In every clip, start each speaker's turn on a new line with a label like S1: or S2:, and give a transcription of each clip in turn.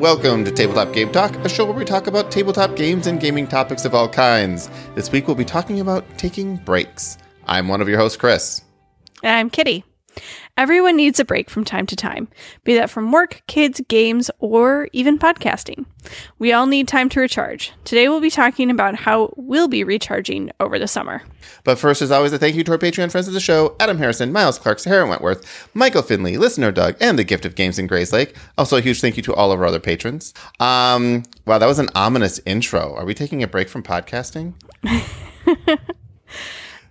S1: welcome to Tabletop Game Talk, a show where we talk about tabletop games and gaming topics of all kinds. This week we'll be talking about taking breaks. I'm one of your hosts, Chris.
S2: I'm Kitty. Everyone needs a break from time to time, be that from work, kids, games, or even podcasting. We all need time to recharge. Today we'll be talking about how we'll be recharging over the summer.
S1: But first, as always, a thank you to our Patreon friends of the show Adam Harrison, Miles Clark, Sarah Wentworth, Michael Finley, Listener Doug, and the Gift of Games in Grayslake. Also, a huge thank you to all of our other patrons. Um, wow, that was an ominous intro. Are we taking a break from podcasting?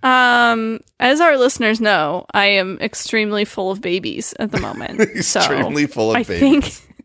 S2: Um, as our listeners know, I am extremely full of babies at the moment.
S1: extremely
S2: so
S1: full of
S2: I
S1: babies.
S2: think,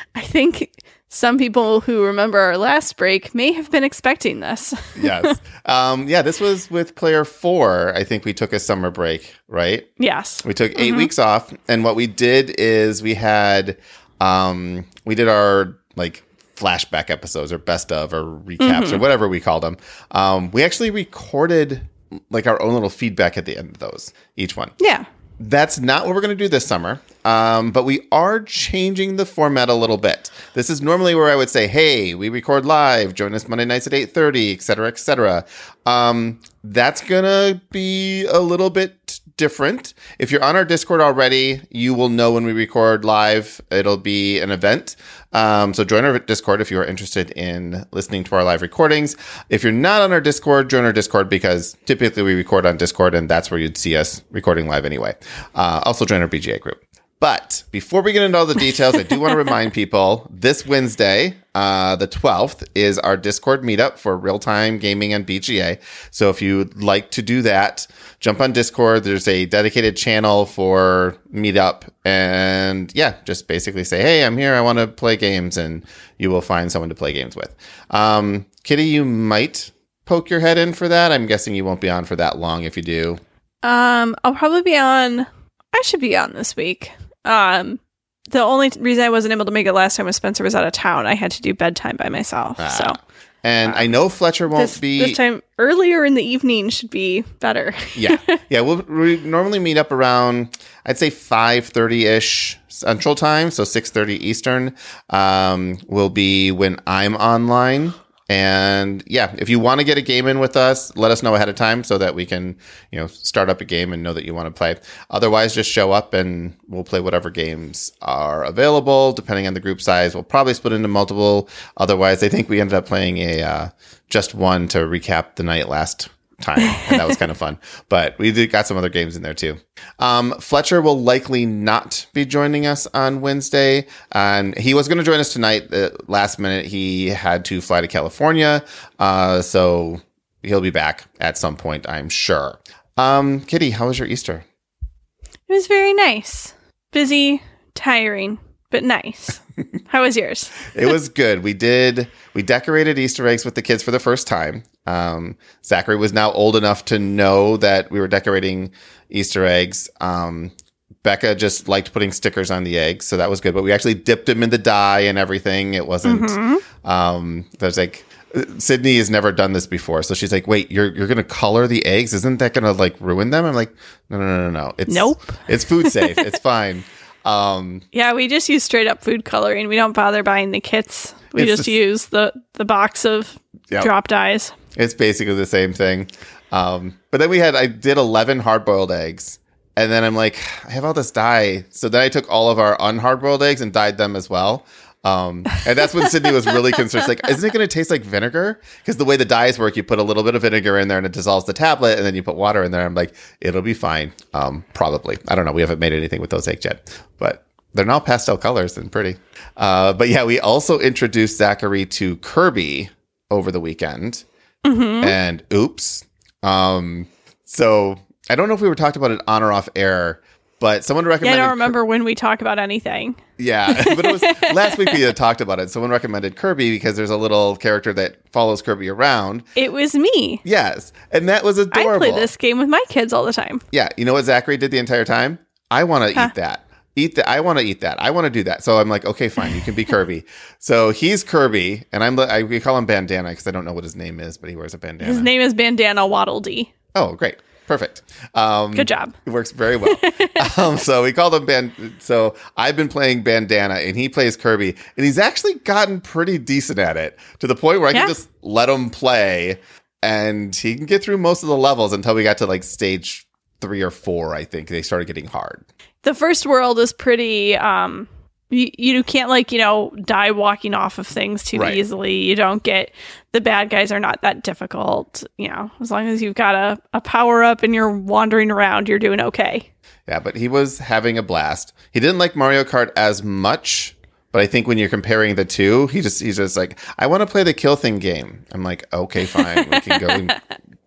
S2: I think some people who remember our last break may have been expecting this.
S1: yes. Um, yeah, this was with player four. I think we took a summer break, right?
S2: yes.
S1: We took 8 weeks off, and what we did is we had um, we did our like flashback episodes or best of or recaps or whatever we called them. Um, we actually recorded like our own little feedback at the end of those each one.
S2: Yeah.
S1: That's not what we're going to do this summer, um, but we are changing the format a little bit. This is normally where I would say, "Hey, we record live. Join us Monday nights at eight thirty, etc., etc." Um, that's gonna be a little bit different. If you're on our Discord already, you will know when we record live. It'll be an event. Um, so join our Discord if you are interested in listening to our live recordings. If you're not on our Discord, join our Discord because typically we record on Discord and that's where you'd see us recording live anyway. Uh, also join our BGA group. But before we get into all the details, I do want to remind people this Wednesday, uh, the 12th, is our Discord meetup for real time gaming and BGA. So if you'd like to do that, jump on Discord. There's a dedicated channel for meetup. And yeah, just basically say, hey, I'm here. I want to play games. And you will find someone to play games with. Um, Kitty, you might poke your head in for that. I'm guessing you won't be on for that long if you do.
S2: Um, I'll probably be on. I should be on this week. Um, the only reason I wasn't able to make it last time was Spencer was out of town. I had to do bedtime by myself.
S1: Ah,
S2: so
S1: And I know Fletcher won't
S2: this,
S1: be.
S2: this time earlier in the evening should be better.
S1: yeah yeah we'll we normally meet up around i'd say 5.30ish central time so 6.30 eastern um, will be when i'm online and yeah if you want to get a game in with us let us know ahead of time so that we can you know start up a game and know that you want to play. Otherwise just show up and we'll play whatever games are available. Depending on the group size we'll probably split into multiple. Otherwise i think we ended up playing a uh, just one to recap the night last time and that was kind of fun. But we did got some other games in there too. Um, fletcher will likely not be joining us on wednesday and he was going to join us tonight uh, last minute. He had to fly to california uh, so he'll be back at some point i'm sure. Um, kitty how was your easter?
S2: It was very nice. Busy, tiring, but nice. How was yours?
S1: it was good. We did. We decorated Easter eggs with the kids for the first time. Um, Zachary was now old enough to know that we were decorating Easter eggs. Um, Becca just liked putting stickers on the eggs, so that was good. But we actually dipped them in the dye and everything. It wasn't. Um, there's like. Sydney has never done this before, so she's like, "Wait, you're you're gonna color the eggs? Isn't that gonna like ruin them?" I'm like, "No, no, no, no, no. It's
S2: Nope.
S1: It's food safe. it's fine." Um,
S2: Yeah, we just use straight up food coloring. We don't bother buying the kits. We just
S1: the-
S2: use the the box of
S1: Yep.
S2: drop dyes.
S1: It's basically the same thing. Um, but then we had, I did 11 hard boiled eggs. And then I'm like, I have all this dye. So then I took all of our unhard boiled eggs and dyed them as well. Um, and that's when Sydney was really concerned. She's like, isn't it going to taste like vinegar? Because the way the dyes work, you put a little bit of vinegar in there and it dissolves the tablet, and then you put water in there. I'm like, it'll be fine. Um, probably. I don't know. We haven't made anything with those eggs yet, but they're now pastel colors and pretty. Uh, but yeah, we also introduced Zachary to Kirby over the weekend and oops. Um, so I don't know if we were talked about it on or off air, but someone
S2: Yeah,
S1: recommended.
S2: I don't remember when we talk about anything.
S1: Yeah, but it was last week we had talked about it. Someone recommended Kirby because there's a little character that follows Kirby around.
S2: It was me.
S1: Yes, and that was adorable.
S2: I play this game with my kids all the time.
S1: Yeah, you know what Zachary did the entire time? I want to
S2: Huh.
S1: eat that. Eat that. I want to eat that. I want to do that. So I'm like, okay, fine. You can be Kirby. so he's Kirby, and I'm. I, we call him Bandana because I don't know what his name is, but he wears a bandana.
S2: His name is Bandana Waddle Dee.
S1: Oh, great. Perfect. Um,
S2: Good job.
S1: It works very well. um, so we called him Band. So I've been playing Bandana, and he plays Kirby, and he's actually gotten pretty decent at it to the point where I
S2: Yeah.
S1: can just let him play, and he can get through most of the levels until we got to like stage three or four. I think they started getting hard.
S2: The first world is pretty. Um, you, you can't like you know die walking off of things too
S1: Right.
S2: easily. You don't get the bad guys are not that difficult. You know, as long as you've got a, a power up and you're wandering around, you're doing okay.
S1: Yeah, but he was having a blast. He didn't like Mario Kart as much, but I think when you're comparing the two, he just he's just like, I want to play the kill thing game. I'm like, okay, fine, we can go and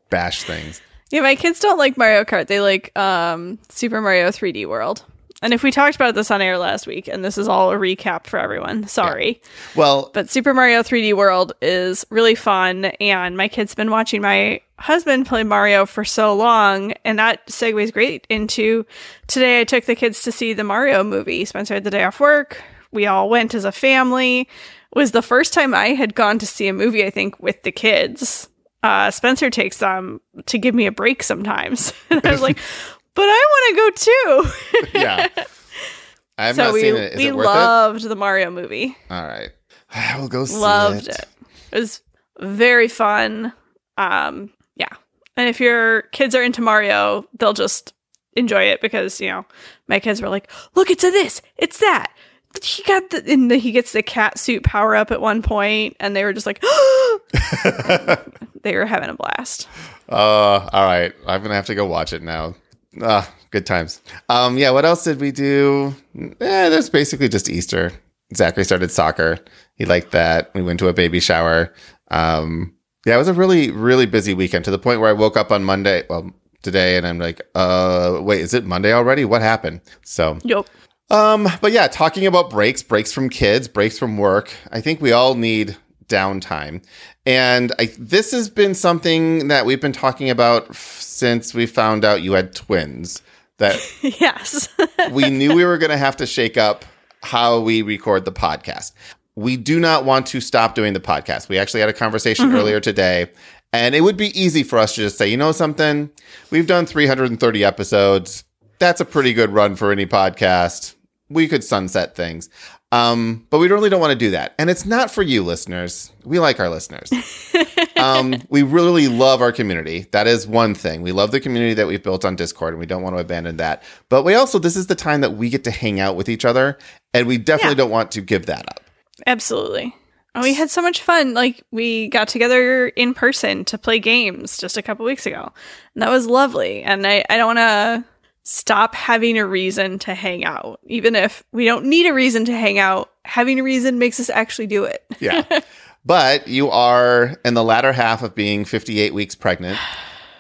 S1: bash things.
S2: Yeah, my kids don't like Mario Kart. They like um, Super Mario 3D World. And if we talked about this on air last week, and this is all a recap for everyone, sorry.
S1: Well,
S2: But Super Mario 3D World is really fun, and my kid's been watching my husband play Mario for so long, and that segues great into today. I took the kids to see the Mario movie. Spencer had the day off work. We all went as a family. It was the first time I had gone to see a movie, I think, with the kids. Uh, Spencer takes them to give me a break sometimes. and I was like, but I want to go too.
S1: yeah. I have
S2: so
S1: not
S2: we,
S1: seen it. Is
S2: we
S1: it
S2: loved the Mario movie.
S1: All right. I will go see it.
S2: loved
S1: it.
S2: it. It was very fun. Um, yeah. And if your kids are into Mario, they'll just enjoy it because, you know, my kids were like, look, it's a this, it's that. He got the, and he gets the cat suit power up at one point, and they were just like, they were having a blast.
S1: Uh, all right. I'm gonna have to go watch it now. Ah, good times. Um, yeah. What else did we do? Eh, there's basically just Easter. Zachary started soccer. He liked that. We went to a baby shower. Um, yeah, it was a really, really busy weekend to the point where I woke up on Monday. Well, today, and I'm like, uh, wait, is it Monday already? What happened? So,
S2: yep.
S1: um, but yeah, talking about breaks, breaks from kids, breaks from work. I think we all need downtime. And I, this has been something that we've been talking about f- since we found out you had twins. That
S2: yes.
S1: we knew we were going to have to shake up how we record the podcast. We do not want to stop doing the podcast. We actually had a conversation mm-hmm. earlier today, and it would be easy for us to just say, you know, something, we've done 330 episodes. That's a pretty good run for any podcast. We could sunset things. Um, but we really don't want to do that. And it's not for you, listeners. We like our listeners. um, we really love our community. That is one thing. We love the community that we've built on Discord, and we don't want to abandon that. But we also, this is the time that we get to hang out with each other, and we definitely
S2: Yeah.
S1: don't want to give that up.
S2: Absolutely. We had so much fun. Like we got together in person to play games just a couple weeks ago. And that was lovely. And I, I don't want to stop having a reason to hang out. Even if we don't need a reason to hang out, having a reason makes us actually do it.
S1: Yeah. but you are in the latter half of being 58 weeks pregnant.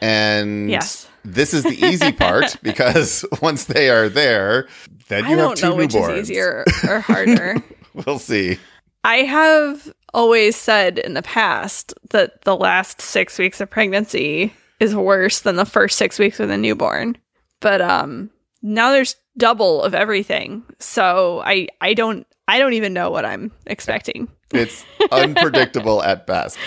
S1: And
S2: Yes.
S1: this is the easy part because once they are there, then you
S2: I
S1: have
S2: don't
S1: two
S2: know which
S1: newborns.
S2: is easier or harder.
S1: We'll see.
S2: I have always said in the past that the last six weeks of pregnancy is worse than the first six weeks with a newborn. But um now there's double of everything. So I I don't I don't even know what I'm expecting.
S1: It's unpredictable at best.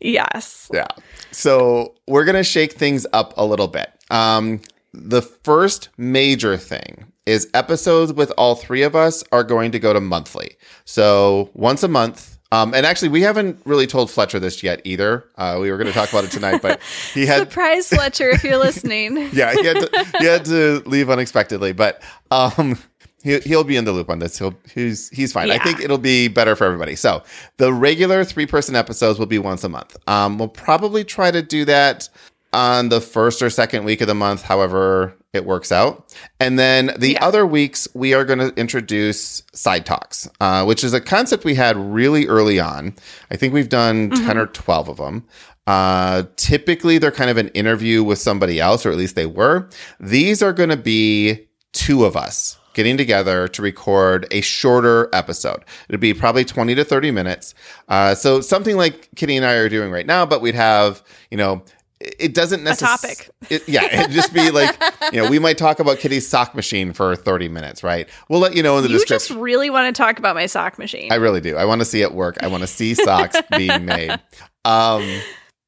S2: Yes.
S1: Yeah. So we're going to shake things up a little bit. Um, the first major thing is episodes with all three of us are going to go to monthly. So once a month. Um, and actually, we haven't really told Fletcher this yet either. Uh, we were going to talk about it tonight, but he had
S2: Surprise Fletcher if you're listening.
S1: yeah, he had to, he had to leave unexpectedly, but um, he, he'll be in the loop on this. He'll he's he's fine. I think it'll be better for everybody. So the regular three person episodes will be once a month. Um, we'll probably try to do that on the first or second week of the month, however it works out. And then the
S2: Yeah.
S1: other weeks we are going to introduce side talks, uh, which is a concept we had really early on. I think we've done ten or twelve of them. Uh, typically, they're kind of an interview with somebody else, or at least they were. These are going to be two of us getting together to record a shorter episode. It'd be probably 20 to 30 minutes. Uh, so something like Kitty and I are doing right now, but we'd have, you know, it it doesn't necessarily.
S2: topic.
S1: yeah, it'd just be like, you know, we might talk about Kitty's sock machine for 30 minutes, right? We'll let you know in the
S2: You
S1: description.
S2: just really want to talk about my sock machine.
S1: I really do. I want to see it work. I want to see socks being made. Um,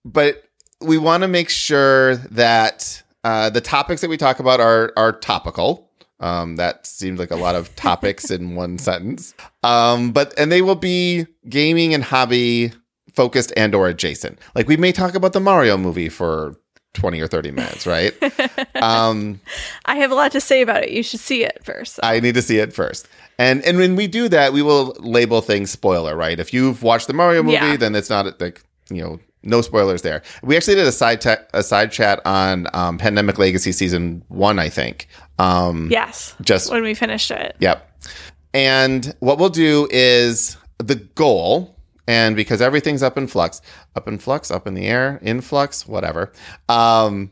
S1: but we want to make sure that Uh, the topics that we talk about are are topical. Um, that seems like a lot of topics in one sentence. Um, but and they will be gaming and hobby focused and or adjacent. Like we may talk about the Mario movie for 20 or 30 minutes, right? um,
S2: I have a lot to say about it. You should see it first.
S1: I need to see it first. And and when we do that, we will label things spoiler, right? If you've watched the Mario movie,
S2: Yeah.
S1: then it's not like, you know, no spoilers there. We actually did a side te- a side chat on um, Pandemic Legacy season 1, I think. Um
S2: yes.
S1: just
S2: When we finished it.
S1: Yep. And what we'll do is the goal, and because everything's up in flux, up in flux, up in the air, in flux, whatever. Um,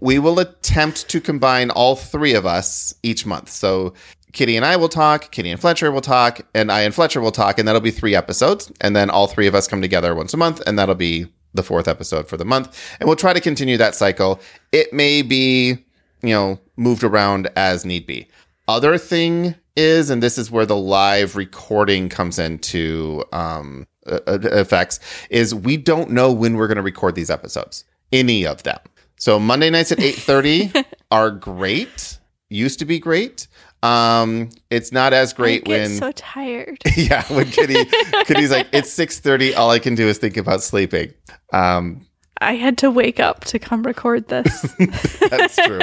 S1: we will attempt to combine all three of us each month. So Kitty and I will talk, Kitty and Fletcher will talk, and I and Fletcher will talk, and that'll be three episodes. And then all three of us come together once a month, and that'll be the fourth episode for the month. And we'll try to continue that cycle. It may be, you know, moved around as need be. Other thing is, and this is where the live recording comes into um, effects, is we don't know when we're going to record these episodes, any of them. So Monday nights at eight thirty are great. Used to be great. Um, it's not as
S2: I
S1: great
S2: get
S1: when
S2: so tired.
S1: yeah when Kitty Kitty's like it's six thirty. All I can do is think about sleeping. Um,
S2: I had to wake up to come record this.
S1: that's true.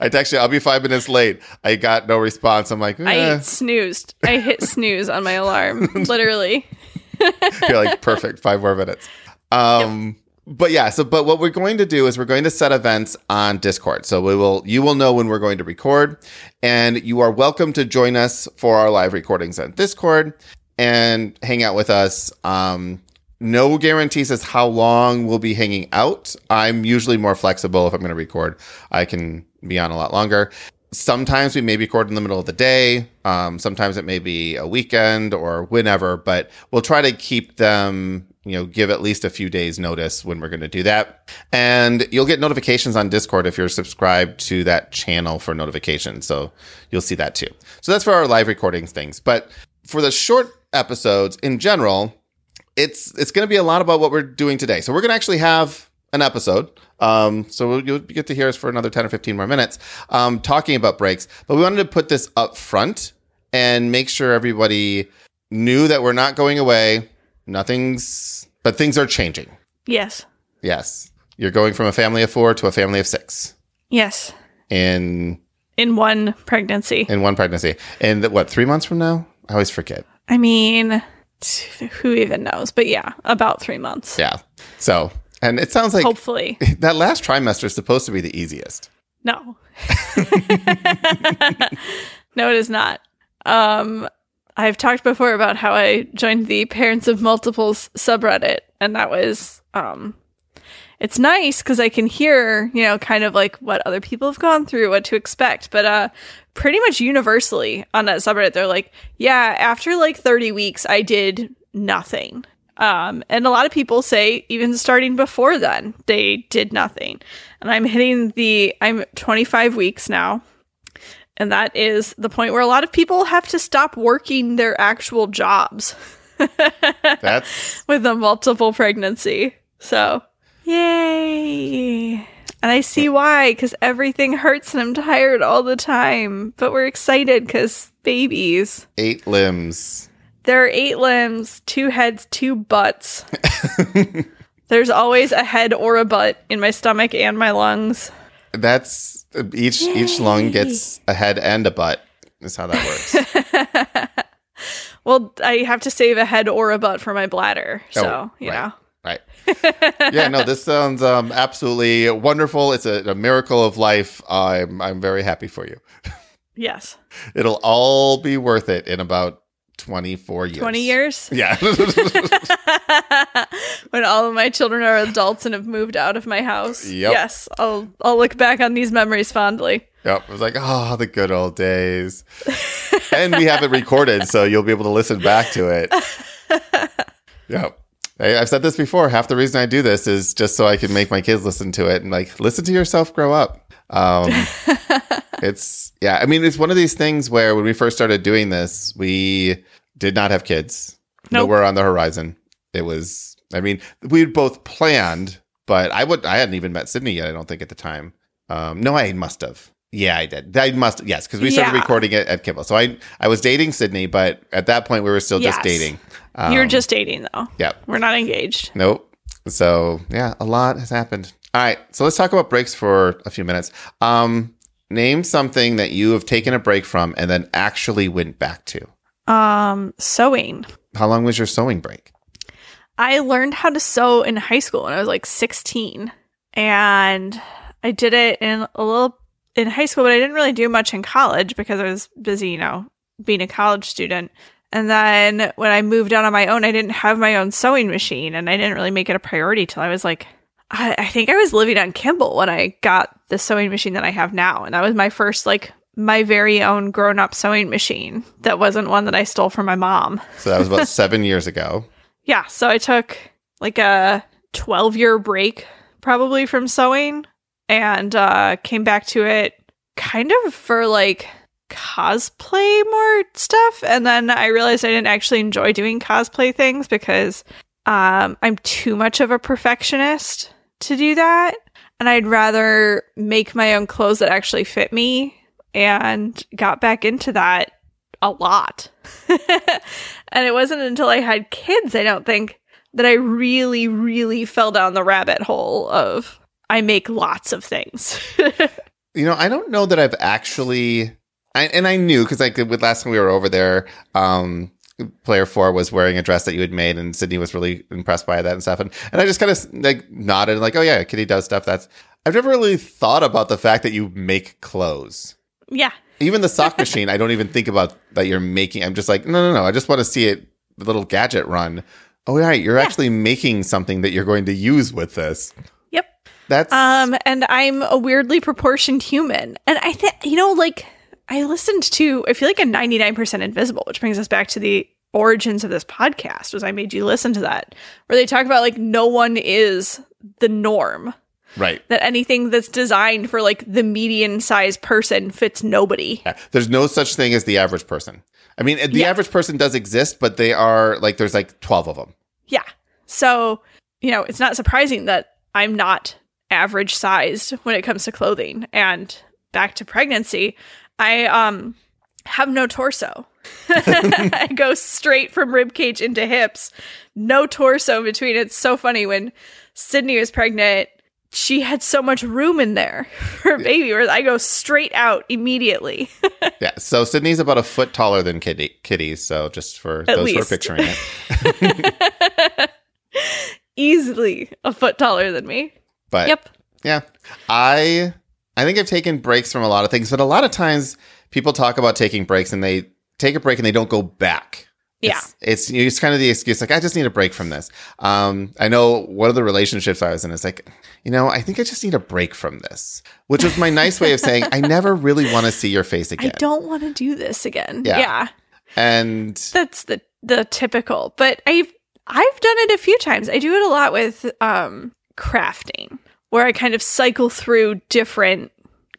S1: I text you. I'll be five minutes late. I got no response. I'm like,
S2: I
S1: eh.
S2: snoozed. I hit snooze on my alarm. Literally.
S1: You're like, perfect. Five more minutes. Um, but yeah, so but what we're going to do is we're going to set events on Discord. So we will you will know when we're going to record, and you are welcome to join us for our live recordings on Discord and hang out with us. Um, no guarantees as how long we'll be hanging out. I'm usually more flexible if I'm going to record. I can be on a lot longer. Sometimes we may record in the middle of the day. Um, sometimes it may be a weekend or whenever, but we'll try to keep them, you know, give at least a few days notice when we're going to do that. And you'll get notifications on Discord if you're subscribed to that channel for notifications. So you'll see that too. So that's for our live recordings things. But for the short episodes in general, it's it's going to be a lot about what we're doing today. So we're going to actually have an episode. Um, so we'll, you'll get to hear us for another ten or fifteen more minutes um, talking about breaks. But we wanted to put this up front and make sure everybody knew that we're not going away. Nothing's, but things are changing.
S2: Yes.
S1: Yes, you're going from a family of four to a family of six
S2: Yes.
S1: in
S2: In one pregnancy.
S1: in one pregnancy. And what three months from now? I always forget.
S2: I mean, who even knows? But yeah, about three months.
S1: Yeah. So, and it sounds like
S2: Hopefully.
S1: that last trimester is supposed to be the easiest.
S2: No. no, it is not. Um, I've talked before about how I joined the Parents of Multiples subreddit, and that was um it's nice because I can hear, you know, kind of like what other people have gone through, what to expect. But uh pretty much universally on that subreddit, they're like, yeah, after like 30 weeks, I did nothing. Um, and a lot of people say even starting before then, they did nothing. And I'm hitting the I'm 25 weeks now. And that is the point where a lot of people have to stop working their actual jobs
S1: That's
S2: with a multiple pregnancy. So, yay. And I see why, because everything hurts and I'm tired all the time. But we're excited because babies.
S1: eight limbs.
S2: There are eight limbs, two heads, two butts. There's always a head or a butt in my stomach and my lungs.
S1: That's each each lung gets a head and a butt. Is how that works.
S2: Well, I have to save a head or a butt for my bladder. Oh, so,
S1: Oh,
S2: you
S1: right.
S2: know.
S1: Right. Yeah. No. This sounds um, absolutely wonderful. It's a, a miracle of life. I'm I'm very happy for you.
S2: Yes.
S1: It'll all be worth it in about twenty four years.
S2: 20 years?
S1: Yeah.
S2: when all of my children are adults and have moved out of my house.
S1: Yep.
S2: Yes, I'll I'll look back on these memories fondly.
S1: Yep. It was like, oh, the good old days. and we have it recorded, so you'll be able to listen back to it. Yep. I, I've said this before. Half the reason I do this is just so I can make my kids listen to it and like listen to yourself grow up. Um, it's yeah. I mean, it's one of these things where when we first started doing this, we did not have kids.
S2: Nope.
S1: Nowhere on the horizon. It was. I mean, we both planned, but I would. I hadn't even met Sydney yet. I don't think at the time. Um, no, I must have. Yeah, I did. I must. Yes, because we started
S2: Yeah.
S1: recording it at Kimball. So I I was dating Sydney, but at that point we were still just
S2: Yes.
S1: Dating.
S2: You're
S1: Um,
S2: just dating though.
S1: yeah.
S2: We're not engaged.
S1: Nope. So yeah, a lot has happened. All right, so let's talk about breaks for a few minutes. Um, name something that you have taken a break from and then actually went back to.
S2: Um, sewing.
S1: How long was your sewing break?
S2: I learned how to sew in high school when I was like 16. And I did it in a little in high school, but I didn't really do much in college because I was busy, you know, being a college student. And then when I moved out on my own, I didn't have my own sewing machine and I didn't really make it a priority till I was like, I, I think I was living on Kimball when I got the sewing machine that I have now. And that was my first, like, my very own grown up sewing machine that wasn't one that I stole from my mom.
S1: So that was about seven years ago.
S2: Yeah, so I took like a 12 year break probably from sewing and uh came back to it kind of for like cosplay more stuff and then I realized I didn't actually enjoy doing cosplay things because um I'm too much of a perfectionist to do that and I'd rather make my own clothes that actually fit me and got back into that a lot. and it wasn't until I had kids, I don't think, that I really, really fell down the rabbit hole of I make lots of things.
S1: You know, I don't know that I've actually, I, and I knew because like with last time we were over there, um, player four was wearing a dress that you had made, and Sydney was really impressed by that and stuff, and and I just kind of like nodded, like, oh yeah, Kitty does stuff. That's I've never really thought about the fact that you make clothes.
S2: yeah.
S1: Even the sock machine, I don't even think about that you're making. I'm just like, no, no, no. I just want to see it, the little gadget run. Oh, right. You're
S2: Yeah.
S1: actually making something that you're going to use with this.
S2: Yep.
S1: That's
S2: Um, and I'm a weirdly proportioned human. And I think, you know, like I listened to, I feel like a 99% invisible, which brings us back to the origins of this podcast was I made you listen to that where they talk about like no one is the norm
S1: right.
S2: that anything that's designed for like the median sized person fits nobody.
S1: Yeah. There's no such thing as the average person. I mean, the
S2: Yeah.
S1: average person does exist, but they are like, there's like 12 of them.
S2: Yeah. So, you know, it's not surprising that I'm not average sized when it comes to clothing. And back to pregnancy, I um have no torso. I go straight from rib cage into hips. No torso in between. It's so funny when Sydney was pregnant, she had so much room in there for baby where I go straight out immediately.
S1: Yeah. So Sydney's about a foot taller than Kitty, Kitty. So just for those who are picturing it.
S2: Easily a foot taller than me.
S1: But
S2: Yep.
S1: Yeah. I I think I've taken breaks from a lot of things, but a lot of times people talk about taking breaks and they take a break and they don't go back.
S2: Yeah.
S1: It's, it's it's kind of the excuse like I just need a break from this. Um, I know one of the relationships I was in is like, you know, I think I just need a break from this, which was my nice way of saying I never really want to see your face again.
S2: I don't want to do this again.
S1: Yeah.
S2: yeah.
S1: And
S2: that's the the typical but i've i've done it a few times i do it a lot with um crafting where i kind of cycle through different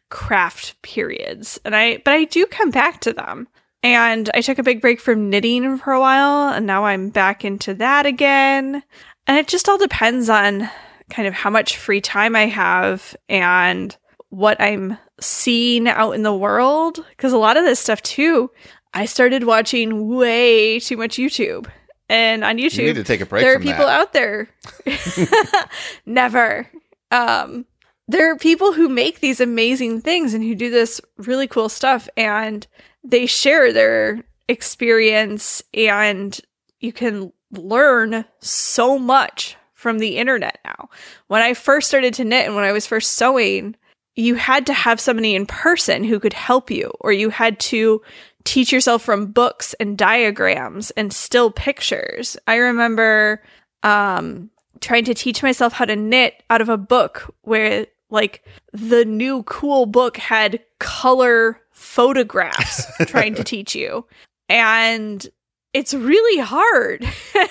S2: craft periods and i but i do come back to them and i took a big break from knitting for a while and now i'm back into that again and it just all depends on kind of how much free time i have and what i'm seeing out in the world because a lot of this stuff too I started watching way too much YouTube. And on YouTube,
S1: you need to take a break
S2: there are people
S1: that.
S2: out there. Never. Um, there are people who make these amazing things and who do this really cool stuff, and they share their experience, and you can learn so much from the internet now. When I first started to knit and when I was first sewing, you had to have somebody in person who could help you, or you had to teach yourself from books and diagrams and still pictures. I remember um, trying to teach myself how to knit out of a book where, like, the new cool book had color photographs trying to teach you. And it's really hard.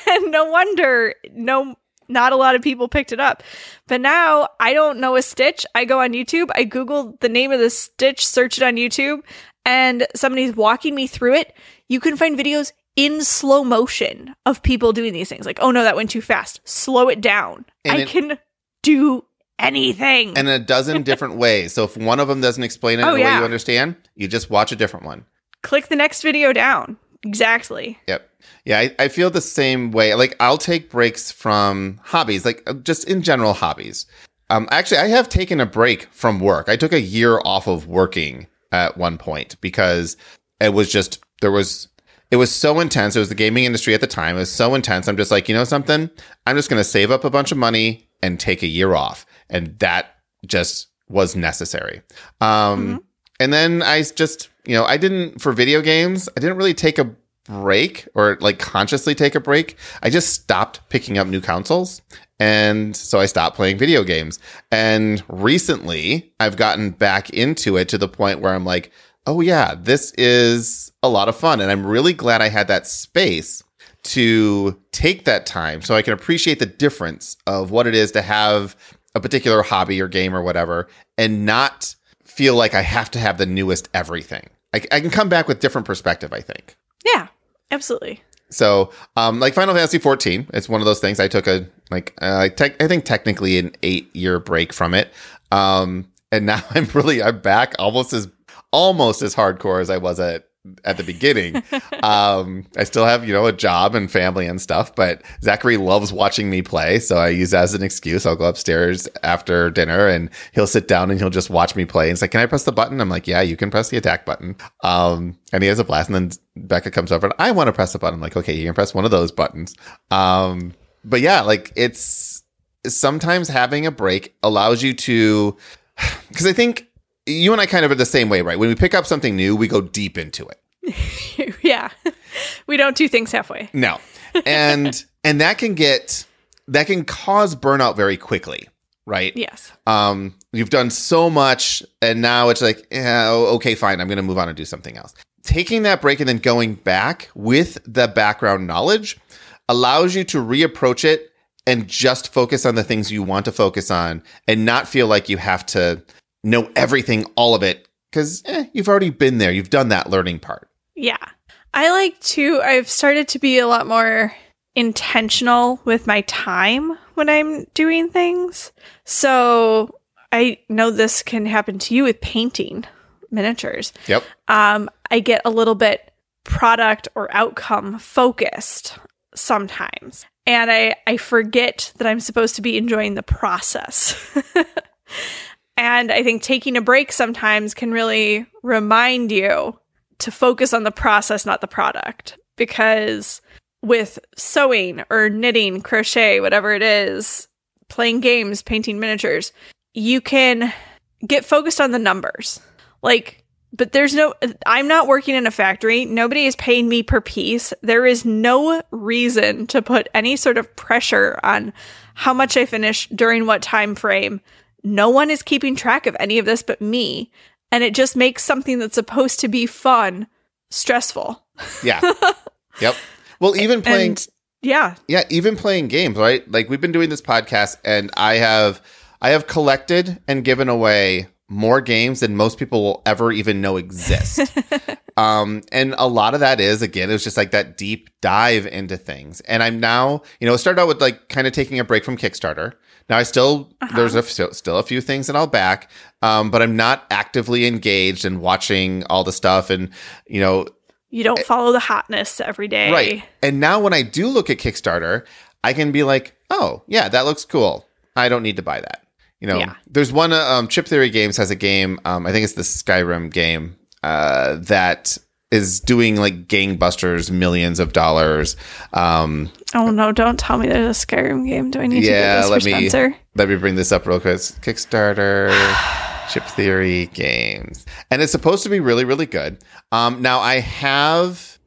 S2: and no wonder no not a lot of people picked it up. But now I don't know a stitch. I go on YouTube, I Google the name of the stitch, search it on YouTube, and somebody's walking me through it. You can find videos in slow motion of people doing these things. Like, oh no, that went too fast. Slow it down.
S1: And
S2: I
S1: it-
S2: can do anything.
S1: and in a dozen different ways. So if one of them doesn't explain it
S2: Oh,
S1: in a way you understand, you just watch a different one.
S2: Click the next video down. Exactly.
S1: Yep. Yeah, I, I feel the same way. Like I'll take breaks from hobbies, like uh, just in general hobbies. Um, actually, I have taken a break from work. I took a year off of working at one point because it was just there was it was so intense. It was the gaming industry at the time. It was so intense. I'm just like, you know something? I'm just going to save up a bunch of money and take a year off, and that just was necessary. Um, And then I just, you know, I didn't for video games. I didn't really take a break or like consciously take a break. I just stopped picking up new consoles. And so I stopped playing video games. And recently I've gotten back into it to the point where I'm like, oh yeah, this is a lot of fun. And I'm really glad I had that space to take that time so I can appreciate the difference of what it is to have a particular hobby or game or whatever and not feel like I have to have the newest everything. I, I can come back with different perspective, I think.
S2: Yeah, absolutely.
S1: So, um, like Final Fantasy 14, it's one of those things. I took a like uh, tech I think technically an eight year break from it, um, and now I'm really I'm back almost as almost as hardcore as I was at at the beginning. um, I still have you know a job and family and stuff, but Zachary loves watching me play, so I use that as an excuse. I'll go upstairs after dinner and he'll sit down and he'll just watch me play. And it's like, can I press the button? I'm like, yeah, you can press the attack button. Um, and he has a blast. And then Becca comes over and I want to press the button. I'm like, okay, you can press one of those buttons. Um, but yeah, like it's sometimes having a break allows you to, because I think you and I kind of are the same way, right? When we pick up something new, we go deep into it.
S2: yeah. We don't do things halfway.
S1: No. And and that can get that can cause burnout very quickly, right?
S2: Yes.
S1: Um you've done so much and now it's like, yeah, okay, fine, I'm going to move on and do something else. Taking that break and then going back with the background knowledge allows you to reapproach it and just focus on the things you want to focus on and not feel like you have to know everything, all of it, because eh, you've already been there. You've done that learning part.
S2: Yeah. I like to, I've started to be a lot more intentional with my time when I'm doing things. So I know this can happen to you with painting miniatures.
S1: Yep.
S2: Um, I get a little bit product or outcome focused sometimes. And I, I forget that I'm supposed to be enjoying the process. and I think taking a break sometimes can really remind you to focus on the process, not the product. Because with sewing or knitting, crochet, whatever it is, playing games, painting miniatures, you can get focused on the numbers. Like, but there's no, I'm not working in a factory. Nobody is paying me per piece. There is no reason to put any sort of pressure on how much I finish during what time frame. No one is keeping track of any of this but me. And it just makes something that's supposed to be fun stressful.
S1: Yeah. yep. Well, even playing
S2: And yeah,
S1: yeah, even playing games, right? Like we've been doing this podcast and I have I have collected and given away more games than most people will ever even know exist. um and a lot of that is again it was just like that deep dive into things. And I'm now, you know, it started out with like kind of taking a break from Kickstarter. Now I still there's a, still still a few things that I'll back, um, but I'm not actively engaged and watching all the stuff and you know
S2: you don't follow the hotness every day.
S1: Right. And now when I do look at Kickstarter, I can be like, oh, yeah, that looks cool. I don't need to buy that. You know,
S2: Yeah.
S1: there's one, uh, um, Chip Theory Games has a game, um, I think it's the Skyrim game, uh, that is doing like gangbusters, millions of dollars. Um,
S2: Oh no, don't tell me there's a Skyrim game. Do I need
S1: Yeah,
S2: to get
S1: let
S2: this for
S1: me-
S2: Spencer?
S1: let me bring this up real quick. It's Kickstarter, Chip Theory Games, and it's supposed to be really, really good. Um, now I have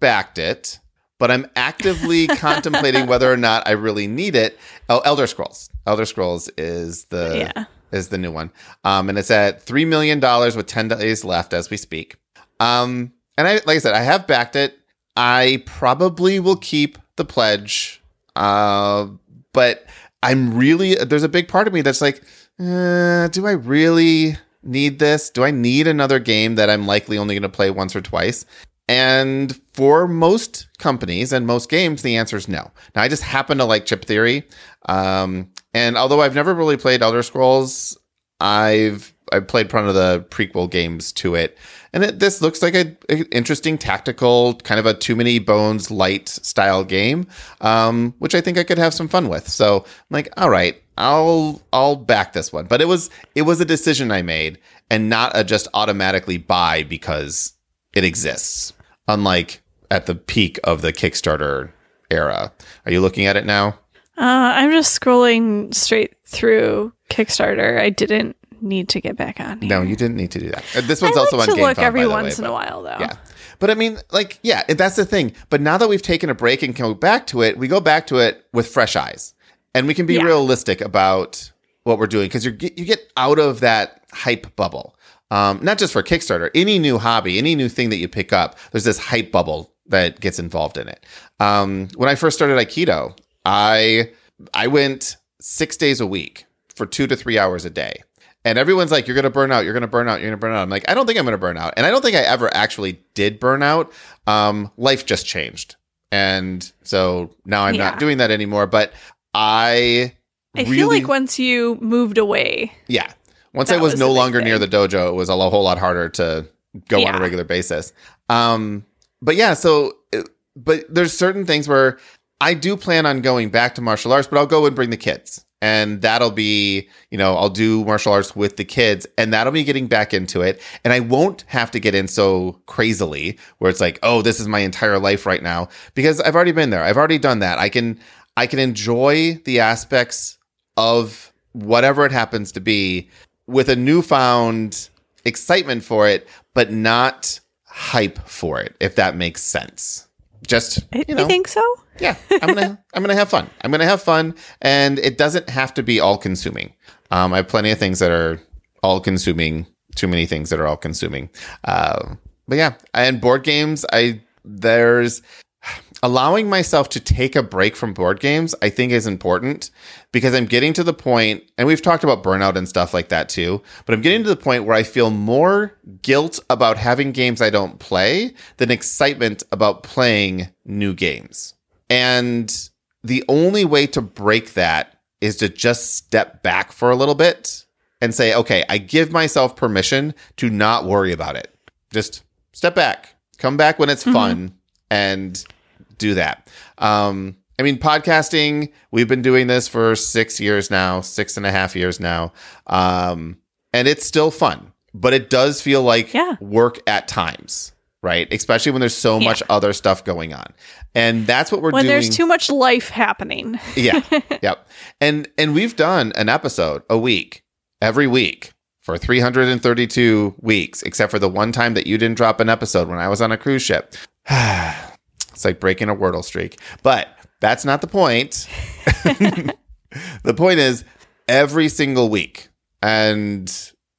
S1: backed it, but I'm actively contemplating whether or not I really need it. Oh, Elder Scrolls. Elder Scrolls is the
S2: Yeah.
S1: is the new one, um, and it's at three million dollars with ten days left as we speak. Um, and I, like I said, I have backed it. I probably will keep the pledge, uh, but I'm really there's a big part of me that's like, uh, do I really need this? Do I need another game that I'm likely only going to play once or twice? And for most companies and most games, the answer is no. Now, I just happen to like Chip Theory, um, And although I've never really played Elder Scrolls, I've I've played one of the prequel games to it, and it, this looks like a, a interesting tactical kind of a too many bones light style game, um, which I think I could have some fun with. So I'm like, all right, I'll I'll back this one. But it was it was a decision I made, and not a just automatically buy because it exists. Unlike at the peak of the Kickstarter era. Are you looking at it now?
S2: Uh, I'm just scrolling straight through Kickstarter. I didn't need to get back on. Here.
S1: No, you didn't need to do that. Uh, This one's
S2: I
S1: also
S2: like
S1: on
S2: to
S1: GameFound,
S2: look every once
S1: way,
S2: in a while, though.
S1: Yeah. But I mean, like, yeah, that's the thing. But now that we've taken a break and go back to it, we go back to it with fresh eyes, and we can be
S2: Yeah.
S1: realistic about what we're doing because you get you get out of that hype bubble. Um, not just for Kickstarter, any new hobby, any new thing that you pick up, there's this hype bubble that gets involved in it. Um, when I first started Aikido, I I went six days a week for two to three hours a day. And everyone's like, you're going to burn out. You're going to burn out. You're going to burn out. I'm like, I don't think I'm going to burn out. And I don't think I ever actually did burn out. Um, life just changed. And so now I'm
S2: Yeah.
S1: not doing that anymore. But I,
S2: I
S1: really,
S2: feel like once you moved away,
S1: yeah. Once I was,
S2: was
S1: no longer near the dojo, it was a whole lot harder to go on a regular basis. Um, but yeah, so, uh, but there's certain things where I do plan on going back to martial arts, but I'll go and bring the kids. And that'll be, you know, I'll do martial arts with the kids and that'll be getting back into it. And I won't have to get in so crazily where it's like, oh, this is my entire life right now because I've already been there. I've already done that. I can, I can enjoy the aspects of whatever it happens to be with a newfound excitement for it, but not hype for it, if that makes sense. Just you know,
S2: I think so.
S1: Yeah, I'm gonna I'm gonna have fun. I'm gonna have fun, and it doesn't have to be all consuming. Um, I have plenty of things that are all consuming. Too many things that are all consuming. Uh, but yeah, and board games. I there's allowing myself to take a break from board games. I think is important because I'm getting to the point, and we've talked about burnout and stuff like that too. But I'm getting to the point where I feel more guilt about having games I don't play than excitement about playing new games. And the only way to break that is to just step back for a little bit and say, okay, I give myself permission to not worry about it. Just step back, come back when it's fun, and do that. Um, I mean, podcasting, we've been doing this for six years now, six and a half years now. Um, and it's still fun, but it does feel like
S2: Yeah.
S1: work at times, right? Especially when there's so
S2: Yeah.
S1: much other stuff going on. And that's what we're
S2: When
S1: doing.
S2: there's too much life happening.
S1: yeah. Yep. And and we've done an episode a week every week for 332 weeks, except for the one time that you didn't drop an episode when I was on a cruise ship. it's like breaking a Wordle streak. But that's not the point. the point is every single week. And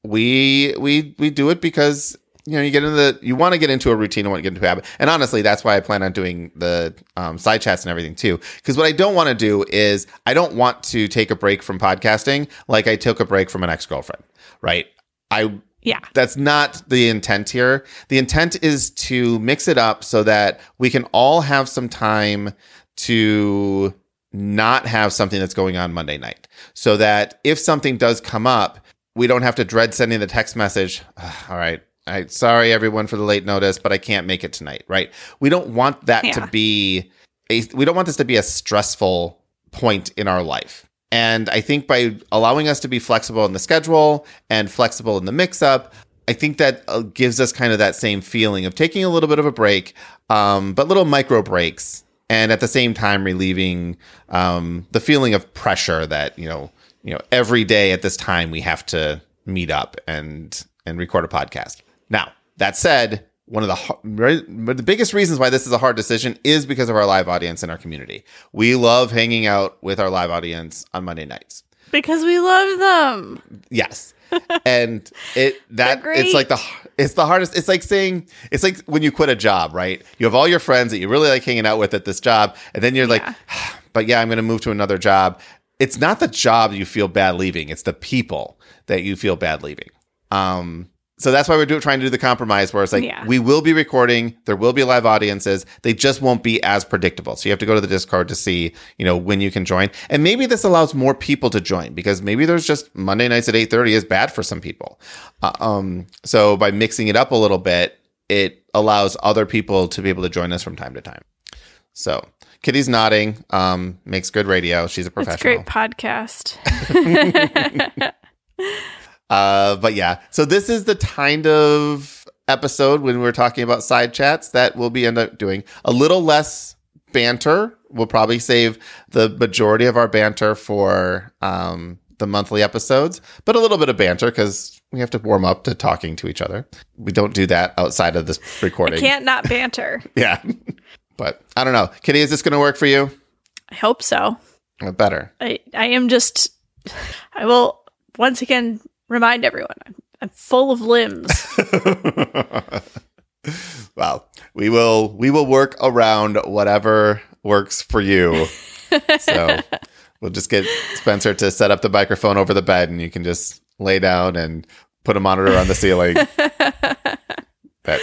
S1: we we we do it because you know you get into the you want to get into a routine and want to get into a habit and honestly that's why i plan on doing the um, side chats and everything too because what i don't want to do is i don't want to take a break from podcasting like i took a break from an ex-girlfriend right i
S2: Yeah.
S1: that's not the intent here. The intent is to mix it up so that we can all have some time to not have something that's going on Monday night. So that if something does come up, we don't have to dread sending the text message. All right. I sorry everyone for the late notice, but I can't make it tonight, right? We don't want that to be a we don't want this to be a stressful point in our life. And I think by allowing us to be flexible in the schedule and flexible in the mix up, I think that uh, gives us kind of that same feeling of taking a little bit of a break, um, but little micro breaks, and at the same time relieving um, the feeling of pressure that you know, you know, every day at this time we have to meet up and and record a podcast. Now that said, one of the the biggest reasons why this is a hard decision is because of our live audience and our community. We love hanging out with our live audience on Monday nights.
S2: Because we love them.
S1: Yes. and it that it's like the it's the hardest it's like saying it's like when you quit a job right you have all your friends that you really like hanging out with at this job and then you're like but yeah i'm going to move to another job it's not the job you feel bad leaving it's the people that you feel bad leaving um So that's why we're do, trying to do the compromise where it's like
S2: Yeah.
S1: we will be recording, there will be live audiences, they just won't be as predictable. So you have to go to the Discord to see, you know, when you can join. And maybe this allows more people to join because maybe there's just Monday nights at 8:30 is bad for some people. Uh, um so by mixing it up a little bit, it allows other people to be able to join us from time to time. So Kitty's nodding, um, makes good radio. She's a professional It's
S2: great podcast.
S1: Uh, but yeah, so this is the kind of episode when we're talking about side chats that we'll be end up doing a little less banter. We'll probably save the majority of our banter for um, the monthly episodes, but a little bit of banter because we have to warm up to talking to each other. We don't do that outside of this recording.
S2: Can't not banter.
S1: Yeah, but I don't know, Kitty. Is this going to work for you?
S2: I hope so.
S1: Better.
S2: I, I am just, I will once again remind everyone I'm, I'm full of limbs.
S1: well, we will we will work around whatever works for you. so we'll just get Spencer to set up the microphone over the bed, and you can just lay down and put a monitor on the ceiling. That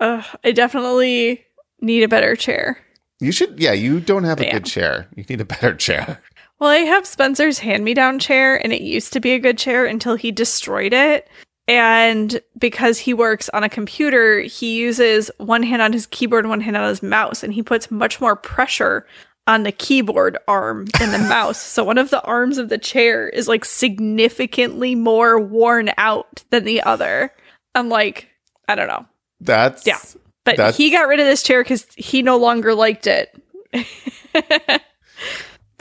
S2: Ugh, I definitely need a better chair.
S1: you should. Yeah, you don't have a
S2: Damn.
S1: good chair. You need a better chair.
S2: Well, I have Spencer's hand me down chair, and it used to be a good chair until he destroyed it. And because he works on a computer, he uses one hand on his keyboard, one hand on his mouse, and he puts much more pressure on the keyboard arm than the mouse. So one of the arms of the chair is like significantly more worn out than the other. I'm like, I don't know.
S1: That's
S2: Yeah. But
S1: That's-
S2: he got rid of this chair because he no longer liked it.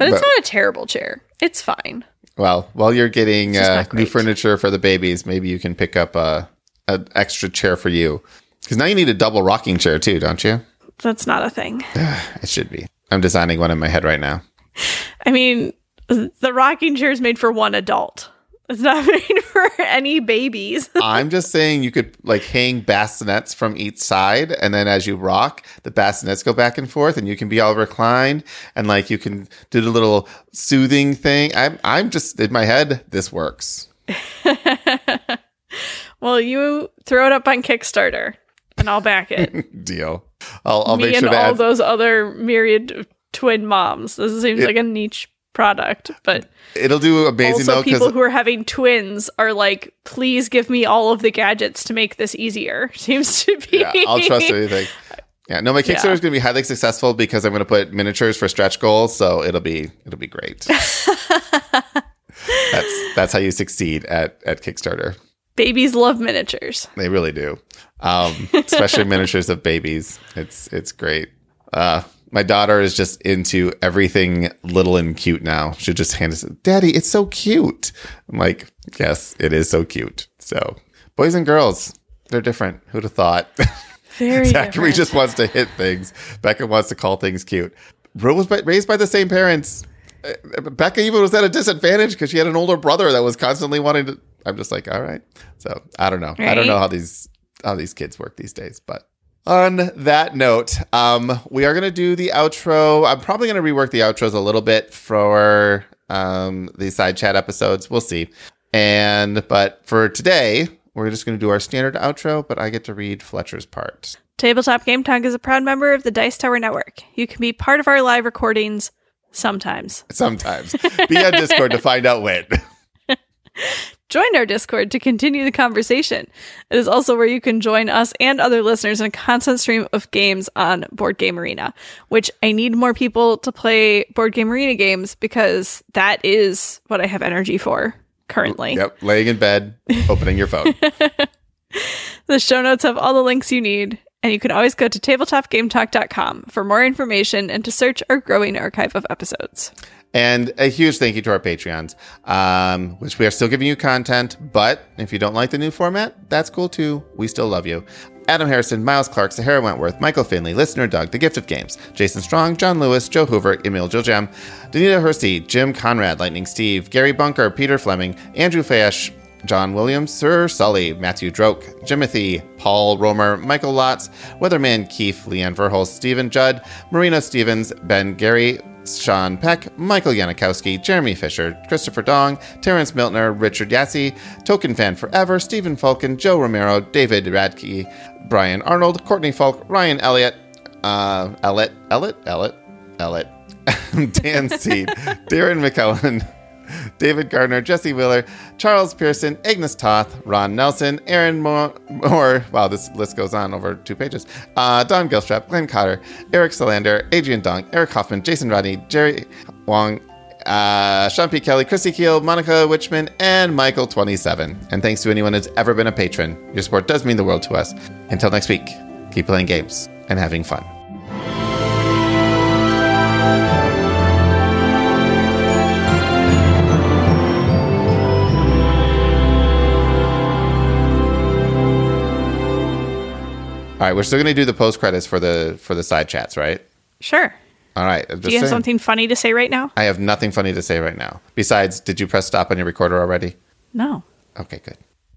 S2: but it's
S1: But-
S2: not a terrible chair. It's fine.
S1: Well, while you're getting uh, new furniture for the babies, maybe you can pick up a an extra chair for you. Because now you need a double rocking chair too, don't you?
S2: That's not a thing.
S1: It should be. I'm designing one in my head right now.
S2: I mean, the rocking chair is made for one adult. It's not made for any babies.
S1: I'm just saying you could like hang bassinets from each side, and then as you rock, the bassinets go back and forth, and you can be all reclined, and like you can do the little soothing thing. I'm I'm just in my head. This works.
S2: well, you throw it up on Kickstarter, and I'll back it.
S1: Deal. I'll I'll
S2: Me
S1: make
S2: and
S1: sure to
S2: all
S1: add.
S2: those other myriad twin moms. This seems
S1: It-
S2: like a niche product, but
S1: It'll do amazing
S2: also
S1: though
S2: people who are having twins are like, please give me all of the gadgets to make this easier. Seems to be.
S1: yeah, I'll trust anything. Yeah, no, my Kickstarter
S2: Yeah.
S1: is going to be highly successful because I'm going to put miniatures for stretch goals, so it'll be it'll be great. that's that's how you succeed at at Kickstarter.
S2: Babies love miniatures.
S1: They really do, um, especially miniatures of babies. It's it's great. Uh, my daughter is just into everything little and cute now. She just hands it, Daddy, it's so cute. I'm like, yes, it is so cute. So, boys and girls, they're different. Who'd have thought?
S2: Very
S1: Zachary just wants to hit things. Becca wants to call things cute. Ro was raised by the same parents. Uh, Becca even was at a disadvantage because she had an older brother that was constantly wanting to. I'm just like, all right. So I don't know. I don't know how these how these kids work these days. But on that note, um, we are gonna do the outro. I'm probably gonna rework the outros a little bit for um these side chat episodes. We'll see. And but for today, we're just gonna do our standard outro. But I get to read Fletcher's part.
S2: Tabletop Game Talk is a proud member of the Dice Tower Network. You can be part of our live recordings sometimes.
S1: sometimes. Be on Discord to find out when.
S2: Join our Discord to continue the conversation. It is also where you can join us and other listeners in a constant stream of games on Board Game Arena, which I need more people to play Board Game Arena games because that is what I have energy for currently.
S1: Yep, laying in bed, opening your phone.
S2: The show notes have all the links you need, and you can always go to tabletopgametalk.com for more information and to search our growing archive of episodes.
S1: And a huge thank you to our Patreons, um, which we are still giving you content. But if you don't like the new format, that's cool too. We still love you. Adam Harrison, Miles Clark, Sahara Wentworth, Michael Finley, Listener Doug, The Gift of Games, Jason Strong, John Lewis, Joe Hoover, Emil Jiljam, Danita Hersey, Jim Conrad, Lightning Steve, Gary Bunker, Peter Fleming, Andrew Fayesh, John Williams, Sir Sully, Matthew Droke, Jimothy, Paul Romer, Michael Lotz, Weatherman Keith, Leanne Verholst, Stephen Judd, Marina Stevens, Ben Gary, Sean Peck, Michael Yanikowski, Jeremy Fisher, Christopher Dong, Terrence Miltner, Richard Yassey, Token Fan Forever, Stephen Falcon, Joe Romero, David Radke, Brian Arnold, Courtney Falk, Ryan Elliott, uh, Ellett, Ellett, Ellett, Ellett, Dan Seed, Darren McCullen, David Gardner, Jesse Wheeler, Charles Pearson, Agnes Toth, Ron Nelson, Aaron Moore, wow, this list goes on over two pages, uh, Don Gilstrap, Glenn Cotter, Eric Solander, Adrian Dong, Eric Hoffman, Jason Rodney, Jerry Wong, uh, Sean P. Kelly, Chrissy Keel, Monica Witchman, and Michael27. And thanks to anyone who's ever been a patron. Your support does mean the world to us. Until next week, keep playing games and having fun. All right, we're still going to do the post credits for the for the side chats, right?
S2: Sure.
S1: All right.
S2: Do you have
S1: saying.
S2: something funny to say right now?
S1: I have nothing funny to say right now. Besides, did you press stop on your recorder already?
S2: No.
S1: Okay, good.